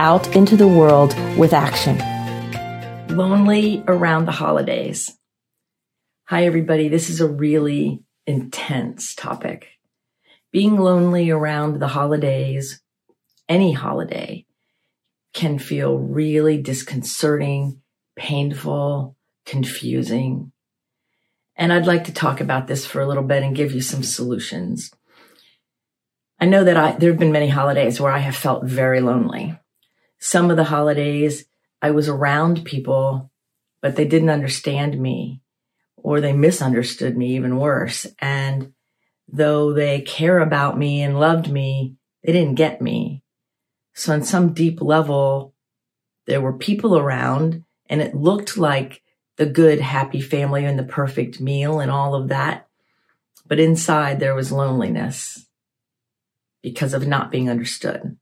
out into the world with action. Lonely around the holidays. Hi, everybody. This is a really intense topic. Being lonely around the holidays, any holiday, can feel really disconcerting, painful, confusing. And I'd like to talk about this for a little bit and give you some solutions. I know that I, there have been many holidays where I have felt very lonely some of the holidays I was around people, but they didn't understand me or they misunderstood me even worse. And though they care about me and loved me, they didn't get me. So on some deep level, there were people around and it looked like the good, happy family and the perfect meal and all of that. But inside there was loneliness because of not being understood.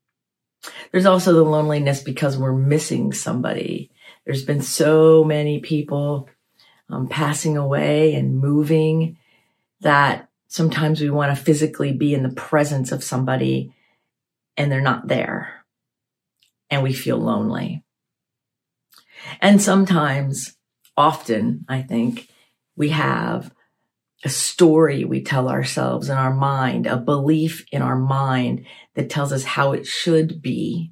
There's also the loneliness because we're missing somebody. There's been so many people um, passing away and moving that sometimes we want to physically be in the presence of somebody and they're not there. And we feel lonely. And sometimes, often, I think, we have a story we tell ourselves in our mind, a belief in our mind that tells us how it should be.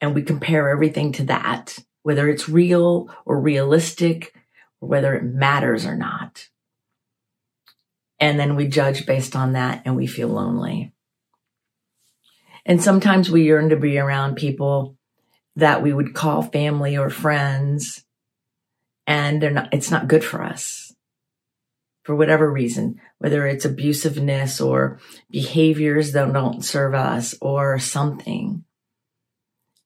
And we compare everything to that, whether it's real or realistic, or whether it matters or not. And then we judge based on that and we feel lonely. And sometimes we yearn to be around people that we would call family or friends and they're not, it's not good for us for whatever reason, whether it's abusiveness or behaviors that don't serve us or something.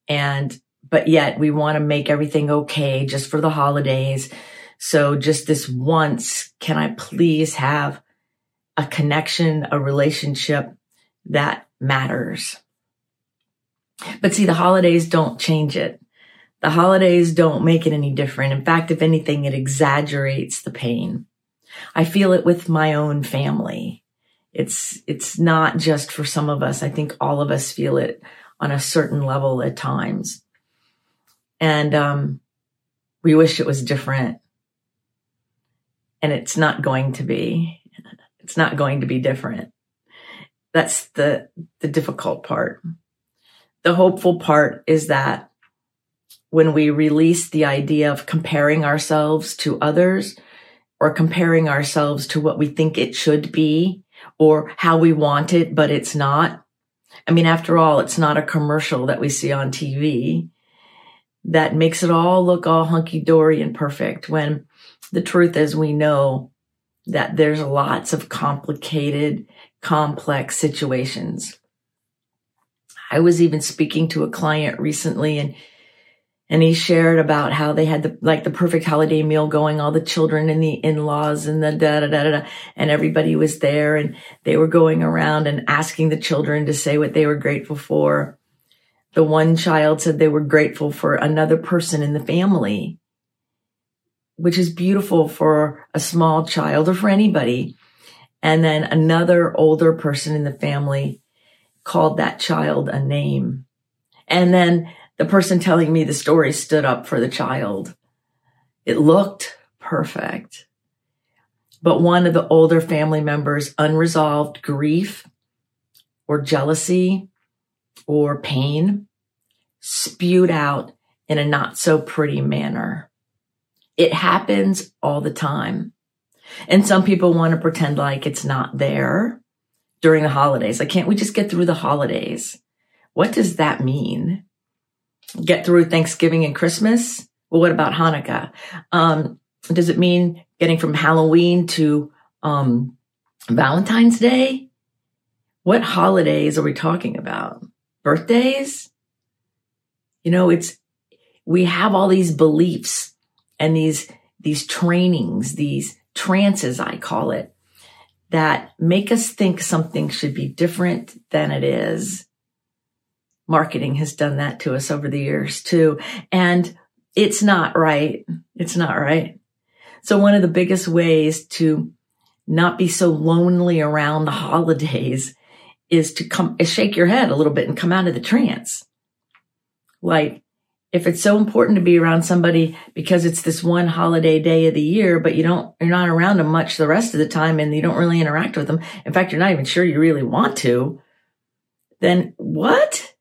And, but yet we want to make everything okay just for the holidays. So just this once, can I please have a connection, a relationship that matters? But see, the holidays don't change it. The holidays don't make it any different. In fact, if anything, it exaggerates the pain. I feel it with my own family. It's, it's not just for some of us. I think all of us feel it on a certain level at times. And, um, we wish it was different. And it's not going to be. It's not going to be different. That's the, the difficult part. The hopeful part is that when we release the idea of comparing ourselves to others, or comparing ourselves to what we think it should be or how we want it, but it's not. I mean, after all, it's not a commercial that we see on TV that makes it all look all hunky dory and perfect when the truth is we know that there's lots of complicated, complex situations. I was even speaking to a client recently and and he shared about how they had the like the perfect holiday meal going all the children and the in-laws and the da da da da, and everybody was there and they were going around and asking the children to say what they were grateful for. The one child said they were grateful for another person in the family which is beautiful for a small child or for anybody. And then another older person in the family called that child a name. And then the person telling me the story stood up for the child. It looked perfect. But one of the older family members' unresolved grief or jealousy or pain spewed out in a not so pretty manner. It happens all the time. And some people want to pretend like it's not there during the holidays. Like, can't we just get through the holidays? What does that mean? Get through Thanksgiving and Christmas. Well, what about Hanukkah? Um, does it mean getting from Halloween to um, Valentine's Day? What holidays are we talking about? Birthdays? You know, it's we have all these beliefs and these, these trainings, these trances, I call it, that make us think something should be different than it is. Marketing has done that to us over the years too. And it's not right. It's not right. So one of the biggest ways to not be so lonely around the holidays is to come, shake your head a little bit and come out of the trance. Like, if it's so important to be around somebody because it's this one holiday day of the year, but you don't, you're not around them much the rest of the time and you don't really interact with them. In fact, you're not even sure you really want to, then what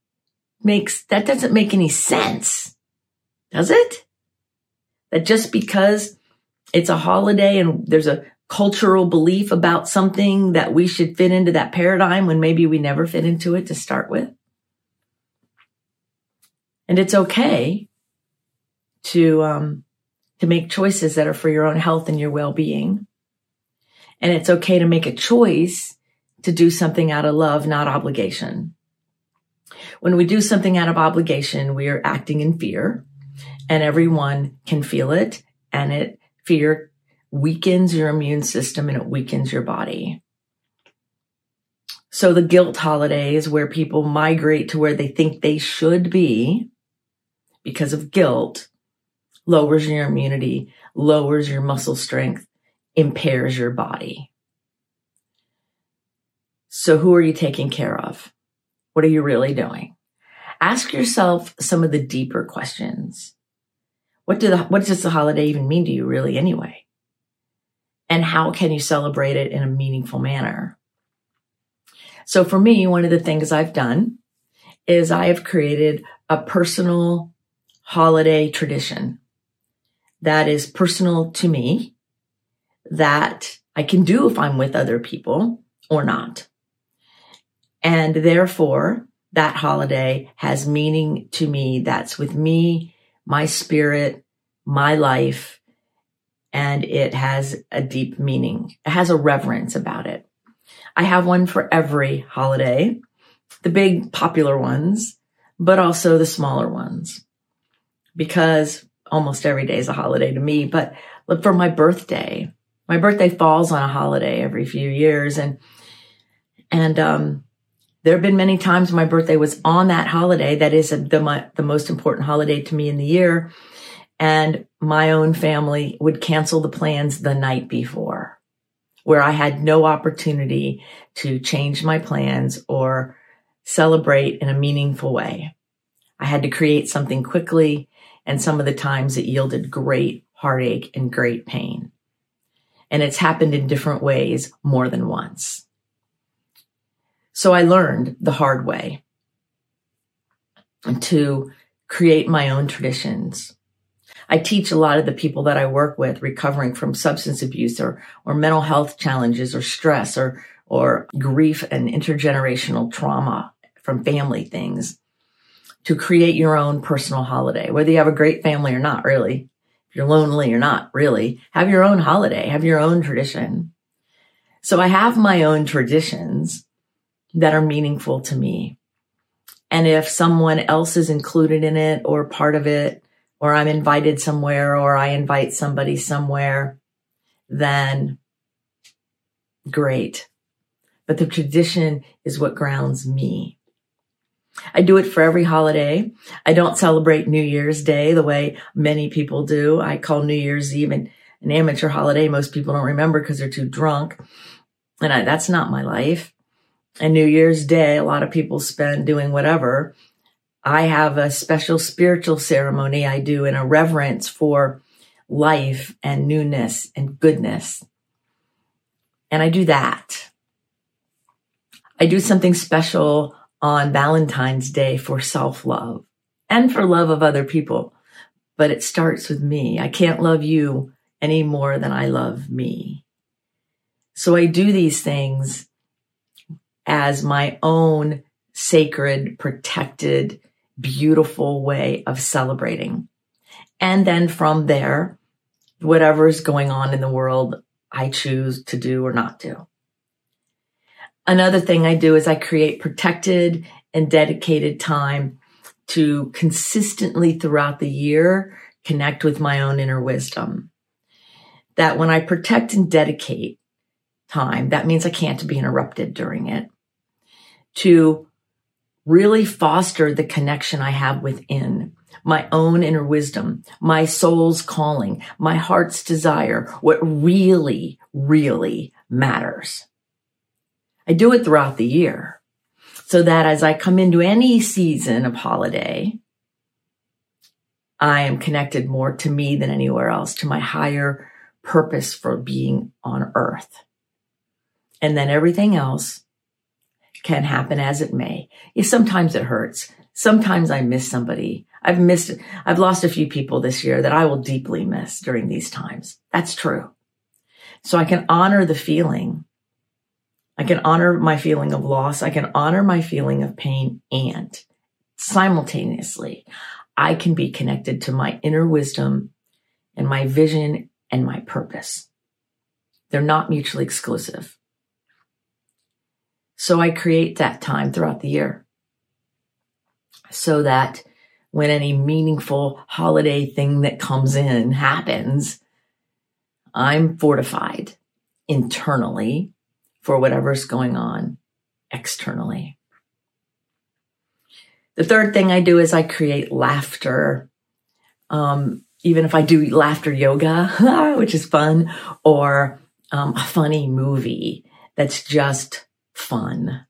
makes, that doesn't make any sense. Does it? That just because it's a holiday and there's a cultural belief about something that we should fit into that paradigm when maybe we never fit into it to start with. And it's okay to, um, to make choices that are for your own health and your well-being. And it's okay to make a choice to do something out of love, not obligation. When we do something out of obligation, we are acting in fear and everyone can feel it and it fear weakens your immune system and it weakens your body. So the guilt holidays where people migrate to where they think they should be because of guilt lowers your immunity, lowers your muscle strength, impairs your body. So who are you taking care of? What are you really doing? Ask yourself some of the deeper questions. What do the, what does the holiday even mean to you really anyway? and how can you celebrate it in a meaningful manner? So for me, one of the things I've done is I have created a personal holiday tradition that is personal to me that I can do if I'm with other people or not. And therefore that holiday has meaning to me that's with me, my spirit, my life, and it has a deep meaning. It has a reverence about it. I have one for every holiday, the big popular ones, but also the smaller ones because almost every day is a holiday to me. But look for my birthday. My birthday falls on a holiday every few years and, and, um, there have been many times my birthday was on that holiday. That is the, the most important holiday to me in the year and my own family would cancel the plans the night before where I had no opportunity to change my plans or celebrate in a meaningful way. I had to create something quickly and some of the times it yielded great heartache and great pain. And it's happened in different ways more than once. So I learned the hard way to create my own traditions I teach a lot of the people that I work with recovering from substance abuse or, or mental health challenges or stress or, or grief and intergenerational trauma from family things to create your own personal holiday, whether you have a great family or not, really. If you're lonely or not, really. Have your own holiday, have your own tradition. So I have my own traditions that are meaningful to me. And if someone else is included in it or part of it, or I'm invited somewhere or I invite somebody somewhere, then great. But the tradition is what grounds me. I do it for every holiday. I don't celebrate New Year's Day the way many people do. I call New Year's Eve an, an amateur holiday. Most people don't remember because they're too drunk. And I, that's not my life. And New Year's Day, a lot of people spend doing whatever. I have a special spiritual ceremony I do in a reverence for life and newness and goodness. And I do that. I do something special on Valentine's Day for self love and for love of other people. But it starts with me. I can't love you any more than I love me. So I do these things as my own sacred, protected beautiful way of celebrating. And then from there, whatever's going on in the world, I choose to do or not do. Another thing I do is I create protected and dedicated time to consistently throughout the year connect with my own inner wisdom. That when I protect and dedicate time, that means I can't be interrupted during it. To really foster the connection I have within my own inner wisdom, my soul's calling, my heart's desire, what really, really matters. I do it throughout the year so that as I come into any season of holiday, I am connected more to me than anywhere else, to my higher purpose for being on earth. And then everything else can happen as it may. sometimes it hurts. Sometimes I miss somebody. I've missed, I've lost a few people this year that I will deeply miss during these times. That's true. So I can honor the feeling. I can honor my feeling of loss. I can honor my feeling of pain and simultaneously, I can be connected to my inner wisdom and my vision and my purpose. They're not mutually exclusive. So I create that time throughout the year so that when any meaningful holiday thing that comes in happens, I'm fortified internally for whatever's going on externally. The third thing I do is I create laughter. Um, even if I do laughter yoga, which is fun, or um, a funny movie that's just fun.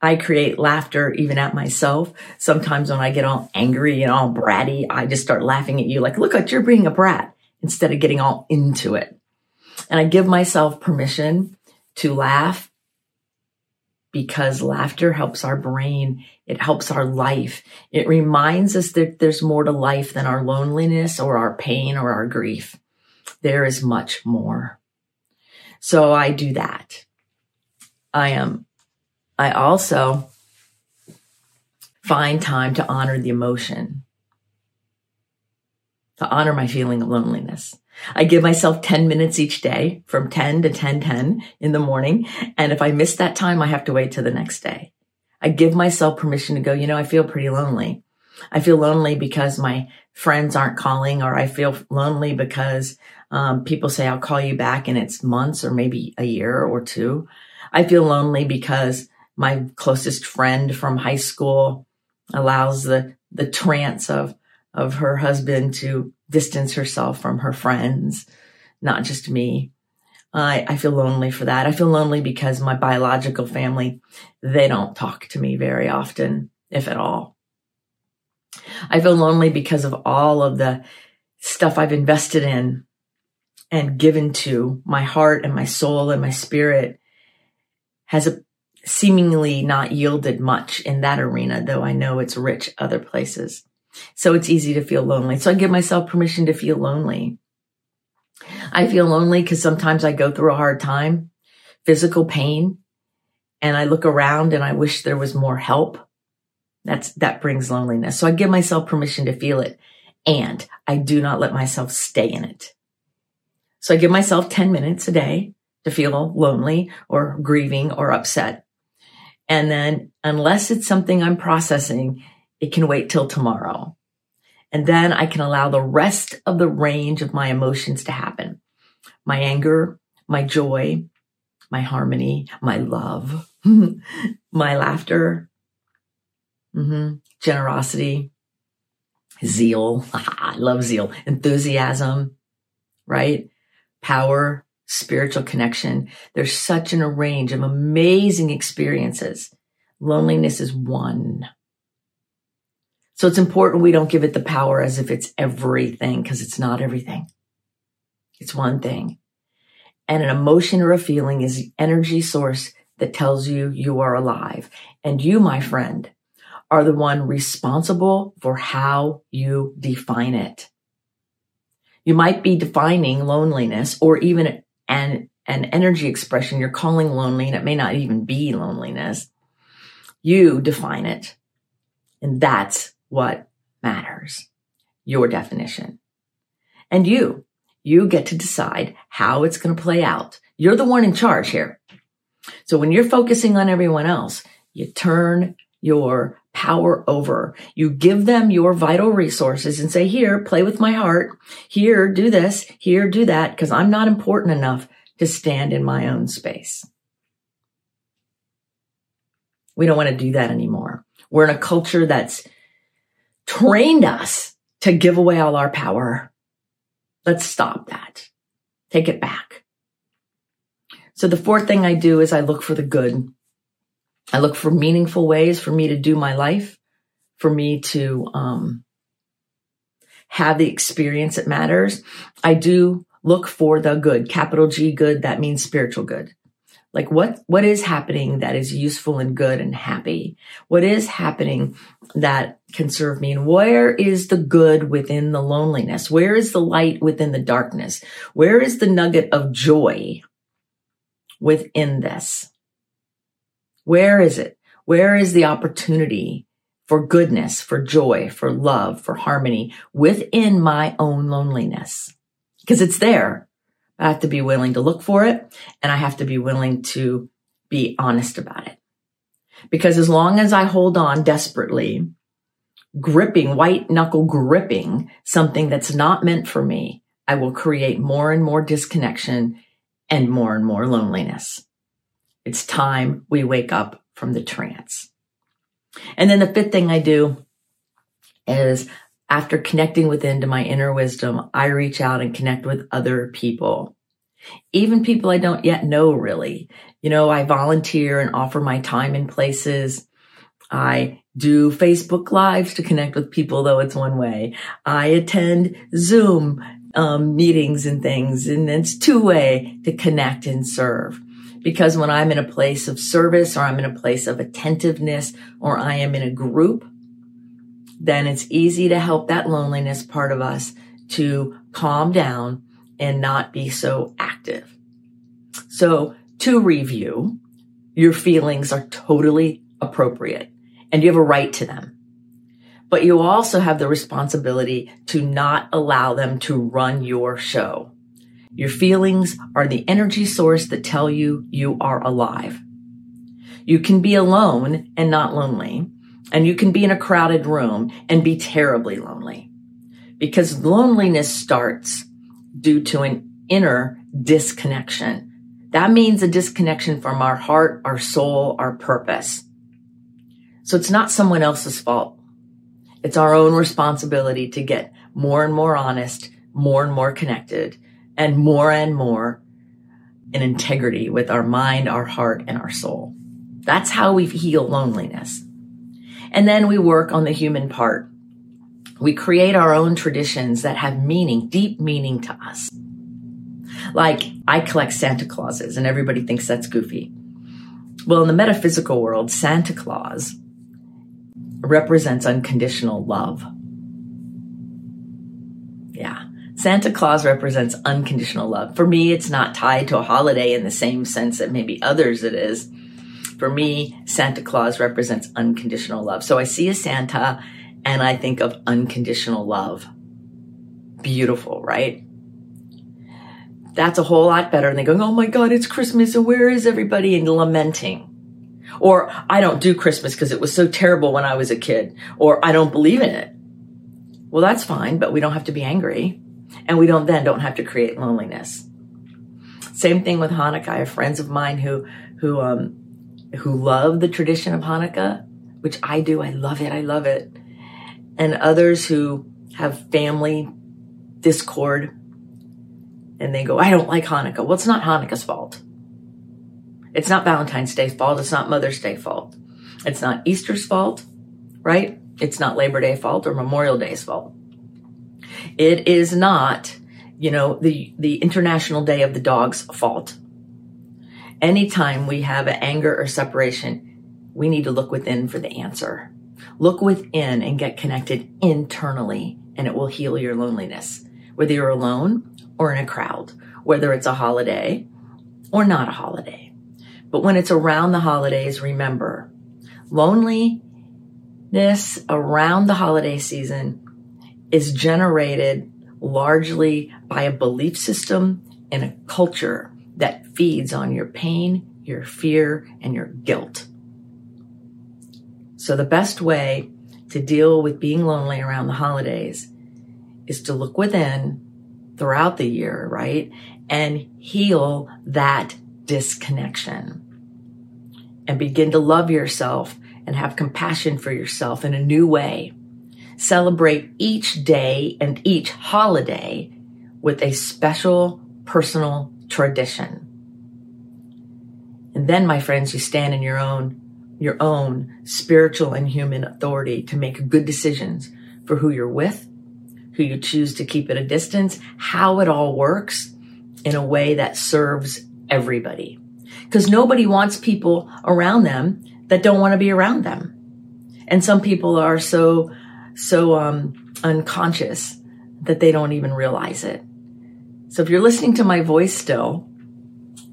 I create laughter even at myself. Sometimes when I get all angry and all bratty, I just start laughing at you like, look at you're being a brat instead of getting all into it. And I give myself permission to laugh because laughter helps our brain. It helps our life. It reminds us that there's more to life than our loneliness or our pain or our grief. There is much more. So I do that. I am I also find time to honor the emotion, to honor my feeling of loneliness. I give myself 10 minutes each day from 10 to 10, 10 in the morning. And if I miss that time, I have to wait till the next day. I give myself permission to go, you know, I feel pretty lonely. I feel lonely because my friends aren't calling or I feel lonely because um, people say I'll call you back and it's months or maybe a year or two. I feel lonely because my closest friend from high school allows the the trance of of her husband to distance herself from her friends, not just me. I, I feel lonely for that. I feel lonely because my biological family, they don't talk to me very often, if at all. I feel lonely because of all of the stuff I've invested in and given to my heart and my soul and my spirit has a seemingly not yielded much in that arena, though I know it's rich other places. So it's easy to feel lonely. So I give myself permission to feel lonely. I feel lonely because sometimes I go through a hard time, physical pain, and I look around and I wish there was more help. That's, that brings loneliness. So I give myself permission to feel it and I do not let myself stay in it. So I give myself 10 minutes a day to feel lonely or grieving or upset. And then unless it's something I'm processing, it can wait till tomorrow. And then I can allow the rest of the range of my emotions to happen. My anger, my joy, my harmony, my love, my laughter, mm-hmm. generosity, zeal. I love zeal, enthusiasm, right? Power, spiritual connection. There's such an range of amazing experiences. Loneliness is one. So it's important we don't give it the power as if it's everything because it's not everything. It's one thing. And an emotion or a feeling is the energy source that tells you you are alive. And you, my friend, are the one responsible for how you define it. You might be defining loneliness or even and an energy expression you're calling lonely, and it may not even be loneliness. You define it. And that's what matters. Your definition. And you, you get to decide how it's going to play out. You're the one in charge here. So when you're focusing on everyone else, you turn your power over. You give them your vital resources and say, here, play with my heart. Here, do this. Here, do that. Because I'm not important enough to stand in my own space. We don't want to do that anymore. We're in a culture that's trained us to give away all our power. Let's stop that. Take it back. So the fourth thing I do is I look for the good. I look for meaningful ways for me to do my life, for me to um, have the experience that matters. I do look for the good, capital G good. That means spiritual good. Like what, what is happening that is useful and good and happy? What is happening that can serve me? And where is the good within the loneliness? Where is the light within the darkness? Where is the nugget of joy within this? Where is it? Where is the opportunity for goodness, for joy, for love, for harmony within my own loneliness? Because it's there. I have to be willing to look for it and I have to be willing to be honest about it. Because as long as I hold on desperately, gripping, white knuckle gripping something that's not meant for me, I will create more and more disconnection and more and more loneliness. It's time we wake up from the trance. And then the fifth thing I do is after connecting within to my inner wisdom, I reach out and connect with other people. Even people I don't yet know really. You know, I volunteer and offer my time in places. I do Facebook lives to connect with people, though it's one way. I attend Zoom um, meetings and things, and it's two way to connect and serve because when I'm in a place of service or I'm in a place of attentiveness or I am in a group, then it's easy to help that loneliness part of us to calm down and not be so active. So to review, your feelings are totally appropriate and you have a right to them. But you also have the responsibility to not allow them to run your show. Your feelings are the energy source that tell you you are alive. You can be alone and not lonely, and you can be in a crowded room and be terribly lonely because loneliness starts due to an inner disconnection. That means a disconnection from our heart, our soul, our purpose. So it's not someone else's fault. It's our own responsibility to get more and more honest, more and more connected, and more and more in integrity with our mind, our heart, and our soul. That's how we heal loneliness. And then we work on the human part. We create our own traditions that have meaning, deep meaning to us. Like, I collect Santa Clauses, and everybody thinks that's goofy. Well, in the metaphysical world, Santa Claus represents unconditional love. Santa Claus represents unconditional love. For me, it's not tied to a holiday in the same sense that maybe others it is. For me, Santa Claus represents unconditional love. So I see a Santa and I think of unconditional love. Beautiful, right? That's a whole lot better than going, oh my God, it's Christmas and where is everybody? And lamenting. Or I don't do Christmas because it was so terrible when I was a kid. Or I don't believe in it. Well, that's fine, but we don't have to be angry and we don't then don't have to create loneliness. Same thing with Hanukkah. I have friends of mine who who um who love the tradition of Hanukkah, which I do. I love it. I love it. And others who have family discord and they go, I don't like Hanukkah. Well, it's not Hanukkah's fault. It's not Valentine's Day's fault. It's not Mother's Day fault. It's not Easter's fault, right? It's not Labor Day fault or Memorial Day's fault. It is not, you know, the, the International Day of the Dog's fault. Anytime we have an anger or separation, we need to look within for the answer. Look within and get connected internally, and it will heal your loneliness, whether you're alone or in a crowd, whether it's a holiday or not a holiday. But when it's around the holidays, remember loneliness around the holiday season is generated largely by a belief system and a culture that feeds on your pain, your fear, and your guilt. So the best way to deal with being lonely around the holidays is to look within throughout the year, right? And heal that disconnection and begin to love yourself and have compassion for yourself in a new way. Celebrate each day and each holiday with a special personal tradition. And then, my friends, you stand in your own, your own spiritual and human authority to make good decisions for who you're with, who you choose to keep at a distance, how it all works in a way that serves everybody. Because nobody wants people around them that don't want to be around them. And some people are so, so, um, unconscious that they don't even realize it. So if you're listening to my voice still,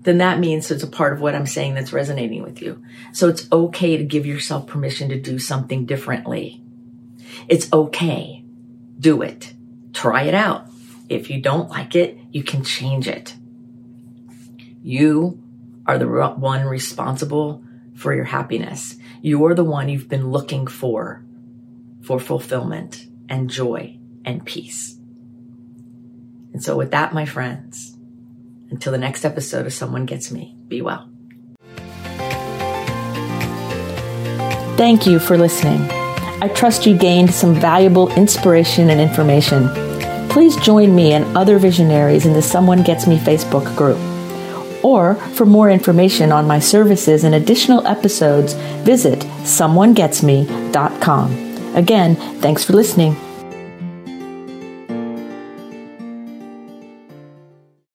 then that means it's a part of what I'm saying that's resonating with you. So it's okay to give yourself permission to do something differently. It's okay. Do it. Try it out. If you don't like it, you can change it. You are the one responsible for your happiness. You're the one you've been looking for, for fulfillment and joy and peace. And so with that, my friends, until the next episode of Someone Gets Me, be well. Thank you for listening. I trust you gained some valuable inspiration and information. Please join me and other visionaries in the Someone Gets Me Facebook group. Or for more information on my services and additional episodes, visit someonegetsme.com. Again, thanks for listening.